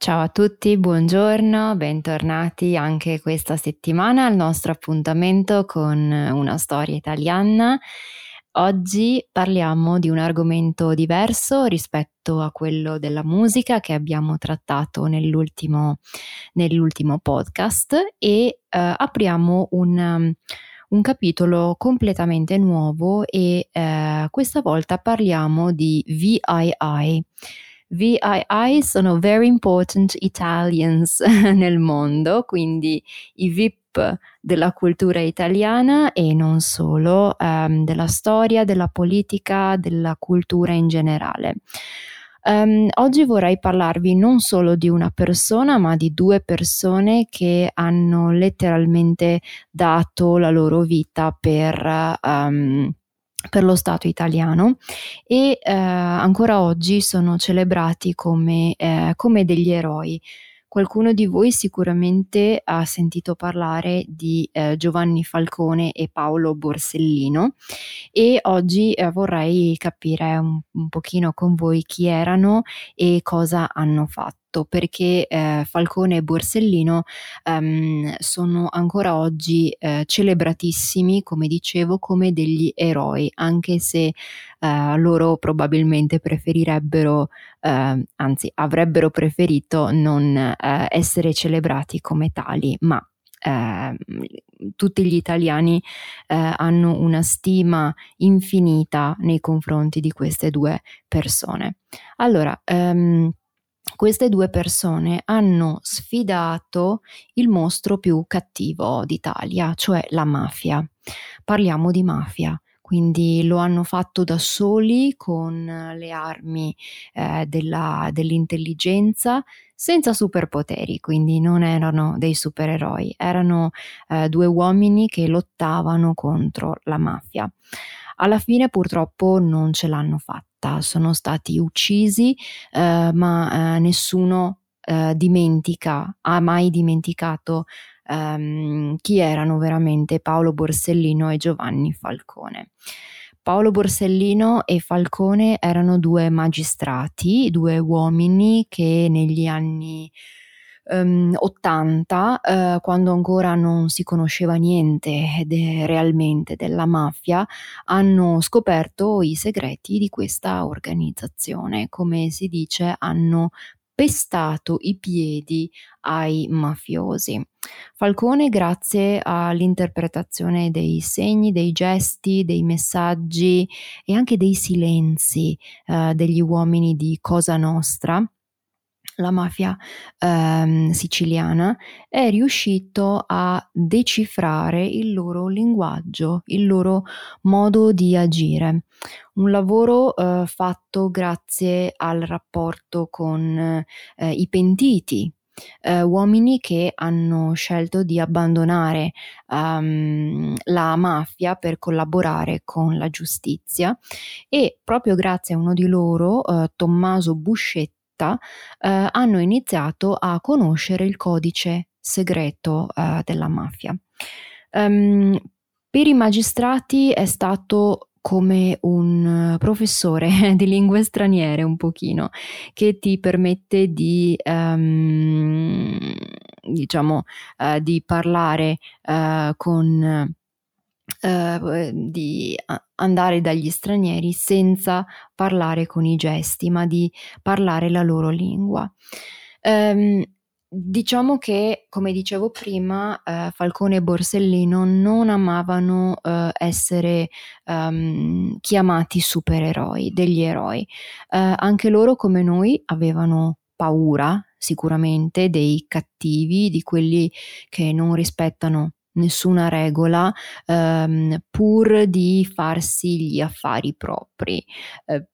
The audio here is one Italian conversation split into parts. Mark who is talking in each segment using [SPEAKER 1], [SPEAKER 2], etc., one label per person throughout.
[SPEAKER 1] Ciao a tutti, buongiorno, bentornati anche questa settimana al nostro appuntamento con una storia italiana. Oggi parliamo di un argomento diverso rispetto a quello della musica che abbiamo trattato nell'ultimo, nell'ultimo podcast e uh, apriamo un un capitolo completamente nuovo e eh, questa volta parliamo di VII. VII sono Very Important Italians nel mondo, quindi i VIP della cultura italiana e non solo, ehm, della storia, della politica, della cultura in generale. Um, oggi vorrei parlarvi non solo di una persona, ma di due persone che hanno letteralmente dato la loro vita per, um, per lo Stato italiano e uh, ancora oggi sono celebrati come, uh, come degli eroi. Qualcuno di voi sicuramente ha sentito parlare di eh, Giovanni Falcone e Paolo Borsellino e oggi eh, vorrei capire un, un pochino con voi chi erano e cosa hanno fatto fatto perché eh, Falcone e Borsellino ehm, sono ancora oggi eh, celebratissimi, come dicevo, come degli eroi, anche se eh, loro probabilmente preferirebbero, ehm, anzi avrebbero preferito non eh, essere celebrati come tali, ma eh, tutti gli italiani eh, hanno una stima infinita nei confronti di queste due persone. Allora, ehm, queste due persone hanno sfidato il mostro più cattivo d'Italia, cioè la mafia. Parliamo di mafia quindi lo hanno fatto da soli con le armi eh, della, dell'intelligenza senza superpoteri, quindi non erano dei supereroi, erano eh, due uomini che lottavano contro la mafia. Alla fine purtroppo non ce l'hanno fatta sono stati uccisi, eh, ma eh, nessuno eh, dimentica, ha mai dimenticato ehm, chi erano veramente Paolo Borsellino e Giovanni Falcone. Paolo Borsellino e Falcone erano due magistrati, due uomini che negli anni um, 80, uh, quando ancora non si conosceva niente de- realmente della mafia, hanno scoperto i segreti di questa organizzazione. Come si dice, hanno pestato i piedi ai mafiosi. Falcone, grazie all'interpretazione dei segni, dei gesti, dei messaggi e anche dei silenzi eh, degli uomini di Cosa Nostra, la mafia ehm, siciliana, è riuscito a decifrare il loro linguaggio, il loro modo di agire. Un lavoro eh, fatto grazie al rapporto con eh, i pentiti, eh, uomini che hanno scelto di abbandonare um, la mafia per collaborare con la giustizia e proprio grazie a uno di loro, eh, Tommaso Buscetti, eh, hanno iniziato a conoscere il codice segreto eh, della mafia. Um, per i magistrati è stato come un professore di lingue straniere un pochino che ti permette di um, diciamo uh, di parlare uh, con uh, di andare dagli stranieri senza parlare con i gesti, ma di parlare la loro lingua. Um, Diciamo che, come dicevo prima, eh, Falcone e Borsellino non amavano eh, essere um, chiamati supereroi, degli eroi. Eh, anche loro, come noi, avevano paura sicuramente dei cattivi, di quelli che non rispettano nessuna regola ehm, pur di farsi gli affari propri. Eh,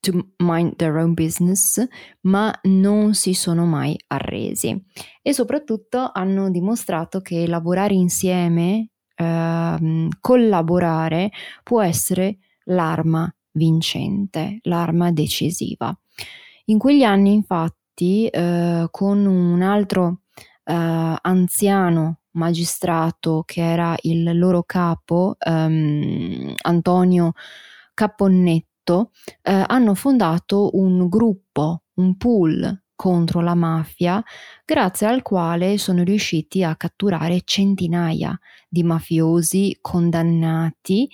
[SPEAKER 1] to mind their own business, ma non si sono mai arresi e soprattutto hanno dimostrato che lavorare insieme, ehm, collaborare può essere l'arma vincente, l'arma decisiva. In quegli anni, infatti, eh, con un altro eh, anziano magistrato che era il loro capo, ehm, Antonio Caponnetto, eh, hanno fondato un gruppo, un pool contro la mafia, grazie al quale sono riusciti a catturare centinaia di mafiosi condannati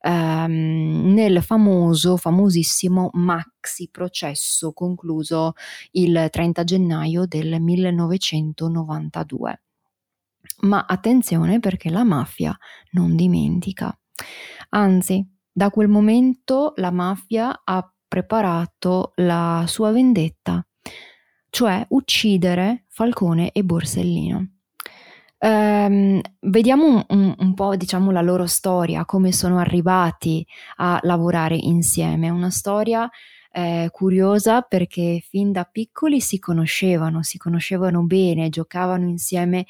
[SPEAKER 1] ehm, nel famoso, famosissimo maxi processo concluso il 30 gennaio del 1992. Ma attenzione perché la mafia non dimentica. Anzi, da quel momento la mafia ha preparato la sua vendetta, cioè uccidere Falcone e Borsellino. Um, vediamo un, un, un, po' diciamo la loro storia, come sono arrivati a lavorare insieme. Una storia eh, curiosa perché fin da piccoli si conoscevano, si conoscevano bene, giocavano insieme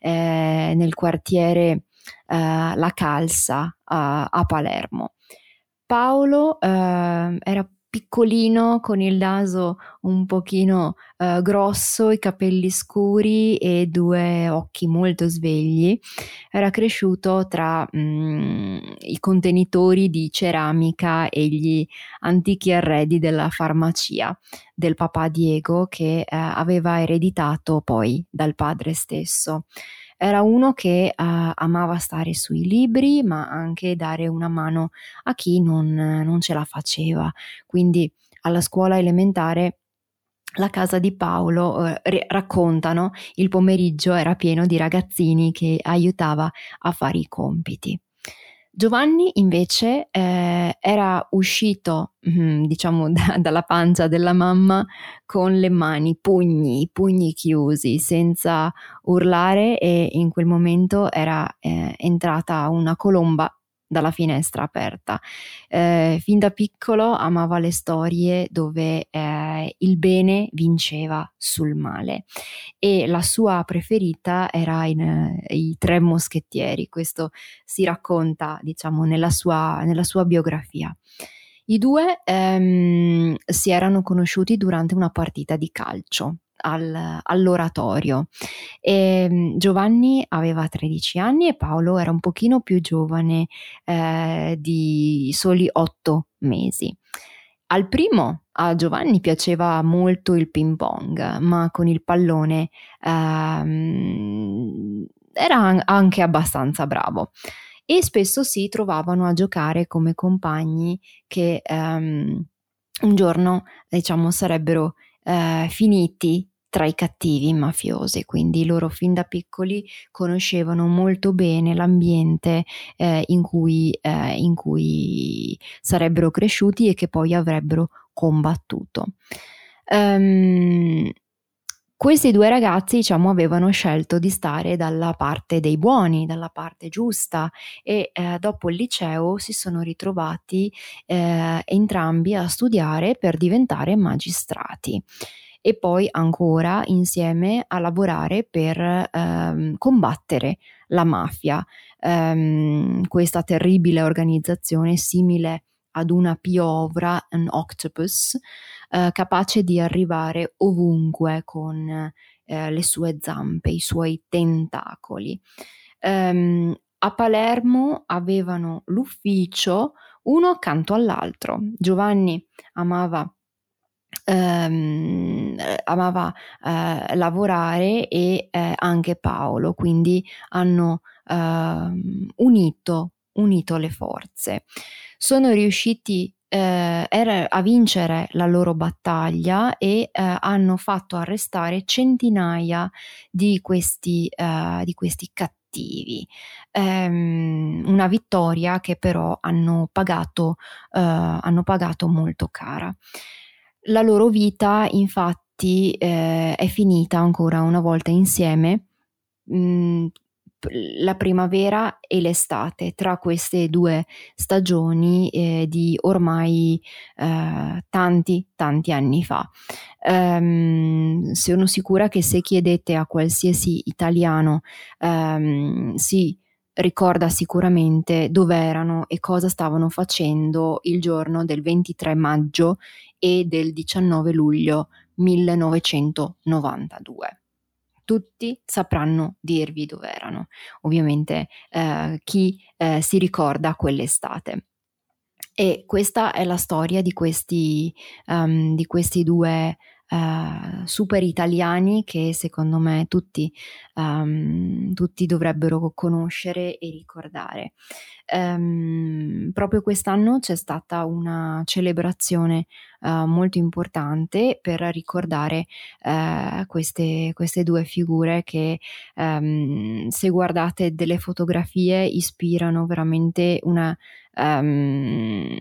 [SPEAKER 1] eh, nel quartiere eh, La Calza a, a Palermo. Paolo eh, era piccolino con il naso un pochino eh, grosso, i capelli scuri e due occhi molto svegli. Era cresciuto tra mm, i contenitori di ceramica e gli antichi arredi della farmacia del papà Diego che eh, aveva ereditato poi dal padre stesso. Era uno che uh, amava stare sui libri, ma anche dare una mano a chi non, non ce la faceva. Quindi alla scuola elementare la casa di Paolo eh, raccontano il pomeriggio era pieno di ragazzini che aiutava a fare i compiti. Giovanni invece eh, era uscito, mm, diciamo, da, dalla pancia della mamma con le mani, pugni, pugni chiusi, senza urlare e in quel momento era eh, entrata una colomba dalla finestra aperta. Eh, fin da piccolo amava le storie dove eh, il bene vinceva sul male e la sua preferita era in, uh, I Tre Moschettieri, questo si racconta diciamo nella sua, nella sua biografia. I due ehm, si erano conosciuti durante una partita di calcio al, all'oratorio. E ehm, Giovanni aveva 13 anni e Paolo era un pochino più giovane eh, di soli 8 mesi. Al primo a Giovanni piaceva molto il ping pong, ma con il pallone ehm, era anche abbastanza bravo e spesso si trovavano a giocare come compagni che ehm, un giorno diciamo sarebbero eh, finiti tra i cattivi mafiosi, quindi loro fin da piccoli conoscevano molto bene l'ambiente eh, in, cui, eh, in, cui, sarebbero cresciuti e che poi avrebbero combattuto. Um, questi due ragazzi, diciamo, avevano scelto di stare dalla parte dei buoni, dalla parte giusta e eh, dopo il liceo si sono ritrovati eh, entrambi a studiare per diventare magistrati e poi ancora insieme a lavorare per ehm, combattere la mafia, ehm, questa terribile organizzazione simile ad una piovra, un octopus, eh, capace di arrivare ovunque con eh, le sue zampe, i suoi tentacoli. Um, a Palermo avevano l'ufficio uno accanto all'altro. Giovanni amava ehm, amava eh, lavorare e eh, anche Paolo, quindi hanno ehm, unito, unito le forze sono riusciti eh, a vincere la loro battaglia e eh, hanno fatto arrestare centinaia di questi, eh, di questi cattivi. Um, una vittoria che però hanno pagato, uh, hanno pagato molto cara. La loro vita infatti eh, è finita ancora una volta insieme mh, mm, la primavera e l'estate, tra queste due stagioni eh, di ormai eh, tanti, tanti anni fa. Um, sono sicura che se chiedete a qualsiasi italiano um, si ricorda sicuramente dove erano e cosa stavano facendo il giorno del 23 maggio e del 19 luglio 1992 tutti sapranno dirvi dove erano. Ovviamente eh, chi eh, si ricorda quell'estate. E questa è la storia di questi, um, di questi due uh, super italiani che secondo me tutti, um, tutti dovrebbero conoscere e ricordare. Um, proprio quest'anno c'è stata una celebrazione uh, molto importante per ricordare uh, queste, queste, due figure che um, se guardate delle fotografie ispirano veramente una um,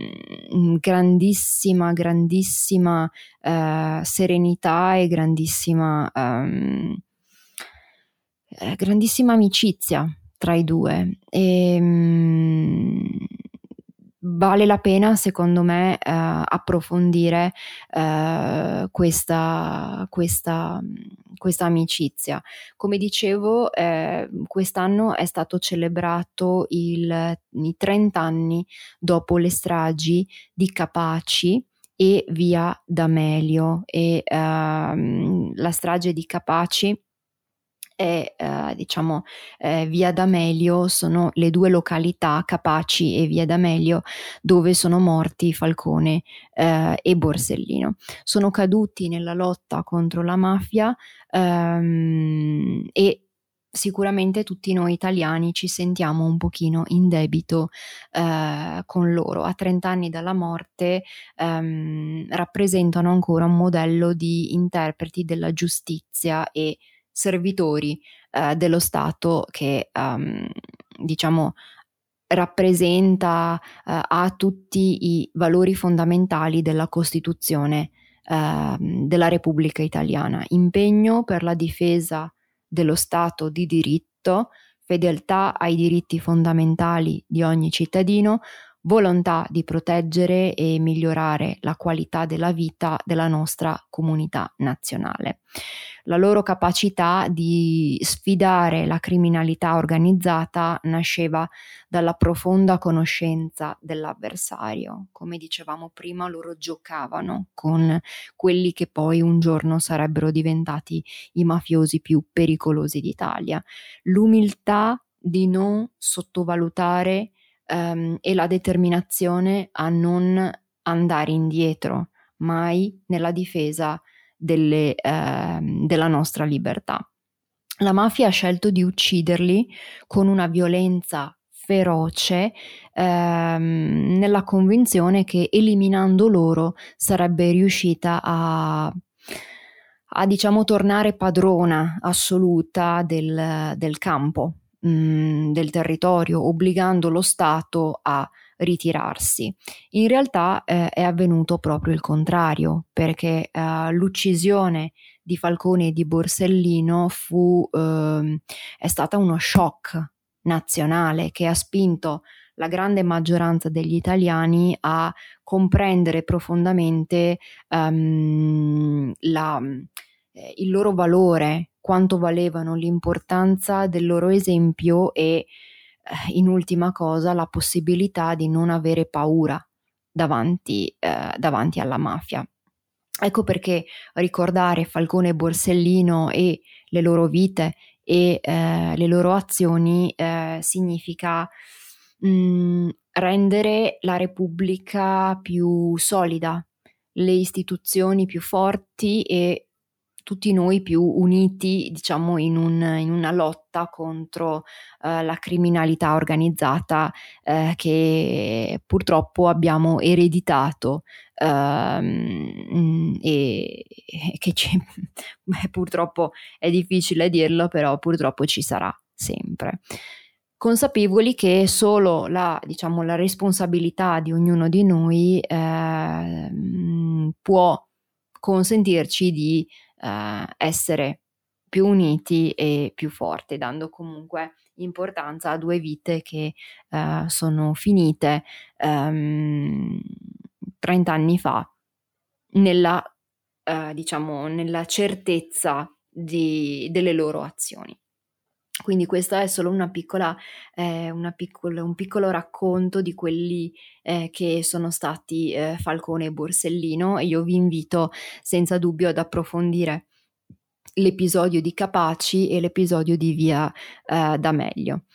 [SPEAKER 1] grandissima, grandissima uh, serenità e grandissima, um, eh, grandissima amicizia tra i due. E, um, vale la pena, secondo me, eh, approfondire eh, questa, questa, questa, amicizia. Come dicevo, eh, quest'anno è stato celebrato il, i 30 anni dopo le stragi di Capaci e via D'Amelio e ehm, la strage di Capaci e eh, diciamo eh, Via D'Amelio sono le due località Capaci e Via D'Amelio dove sono morti Falcone eh, e Borsellino. Sono caduti nella lotta contro la mafia ehm, e sicuramente tutti noi italiani ci sentiamo un pochino in debito eh, con loro. A 30 anni dalla morte ehm, rappresentano ancora un modello di interpreti della giustizia e servitori eh, dello Stato che um, diciamo rappresenta uh, ha tutti i valori fondamentali della Costituzione uh, della Repubblica Italiana, impegno per la difesa dello Stato di diritto, fedeltà ai diritti fondamentali di ogni cittadino, volontà di proteggere e migliorare la qualità della vita della nostra comunità nazionale. La loro capacità di sfidare la criminalità organizzata nasceva dalla profonda conoscenza dell'avversario. Come dicevamo prima, loro giocavano con quelli che poi un giorno sarebbero diventati i mafiosi più pericolosi d'Italia. L'umiltà di non sottovalutare um, e la determinazione a non andare indietro mai nella difesa delle, uh, della nostra libertà. La mafia ha scelto di ucciderli con una violenza feroce ehm, nella convinzione che eliminando loro sarebbe riuscita a, a diciamo tornare padrona assoluta del, del campo del territorio, obbligando lo Stato a ritirarsi. In realtà eh, è avvenuto proprio il contrario, perché eh, l'uccisione di Falcone e di Borsellino fu, eh, è stata uno shock nazionale che ha spinto la grande maggioranza degli italiani a comprendere profondamente um, la, eh, il loro valore quanto valevano, l'importanza del loro esempio e eh, in ultima cosa la possibilità di non avere paura davanti, eh, davanti alla mafia. Ecco perché ricordare Falcone e Borsellino e le loro vite e eh, le loro azioni eh, significa mh, mm, rendere la Repubblica più solida, le istituzioni più forti e tutti noi più uniti, diciamo, in, un, in una lotta contro eh, la criminalità organizzata eh, che purtroppo abbiamo ereditato ehm, e, e, che ci, beh, purtroppo è difficile dirlo, però purtroppo ci sarà sempre. Consapevoli che solo la, diciamo, la responsabilità di ognuno di noi eh, può consentirci di eh, essere più uniti e più forti, dando comunque importanza a due vite che eh, sono finite ehm, 30 anni fa nella, eh, diciamo, nella certezza di, delle loro azioni. Quindi questo è solo una piccola, eh, una piccolo, un piccolo racconto di quelli eh, che sono stati eh, Falcone e Borsellino e io vi invito senza dubbio ad approfondire l'episodio di Capaci e l'episodio di Via eh, D'Amelio.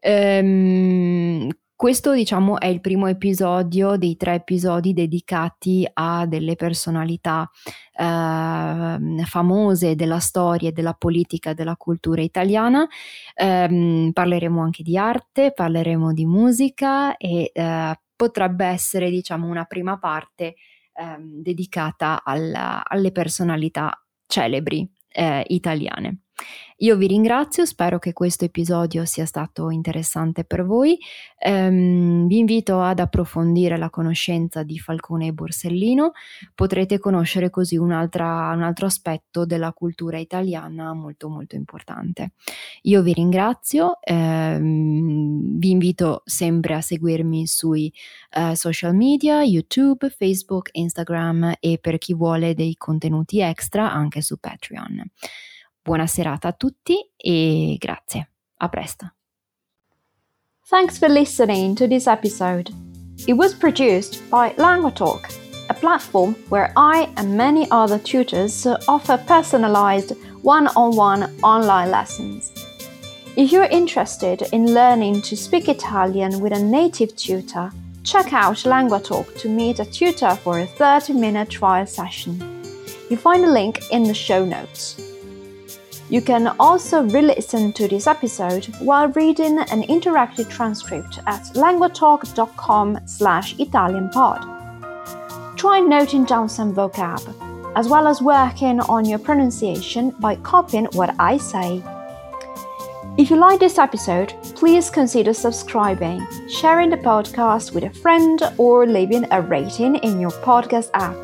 [SPEAKER 1] Ehm, questo, diciamo, è il primo episodio dei tre episodi dedicati a delle personalità eh, famose della storia, della politica della cultura italiana. Eh, parleremo anche di arte, parleremo di musica e eh, potrebbe essere, diciamo, una prima parte ehm, dedicata alla, alle personalità celebri eh, italiane. Io vi ringrazio, spero che questo episodio sia stato interessante per voi. Um, vi invito ad approfondire la conoscenza di Falcone e Borsellino, potrete conoscere così un altro aspetto della cultura italiana molto molto importante. Io vi ringrazio, um, vi invito sempre a seguirmi sui uh, social media, YouTube, Facebook, Instagram e per chi vuole dei contenuti extra anche su Patreon. Buona serata a tutti e grazie. A presto.
[SPEAKER 2] Thanks for listening to this episode. It was produced by LanguaTalk, a platform where I and many other tutors offer personalized one on one online lessons. If you're interested in learning to speak Italian with a native tutor, check out LanguaTalk to meet a tutor for a 30 minute trial session. You find a link in the show notes. You can also re-listen to this episode while reading an interactive transcript at languatalk.com slash italianpod. Try noting down some vocab, as well as working on your pronunciation by copying what I say. If you like this episode, please consider subscribing, sharing the podcast with a friend, or leaving a rating in your podcast app.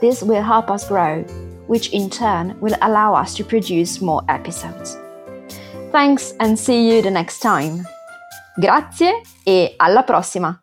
[SPEAKER 2] This will help us grow which in turn will allow us to produce more episodes. Thanks and see you the next time. Grazie e alla prossima!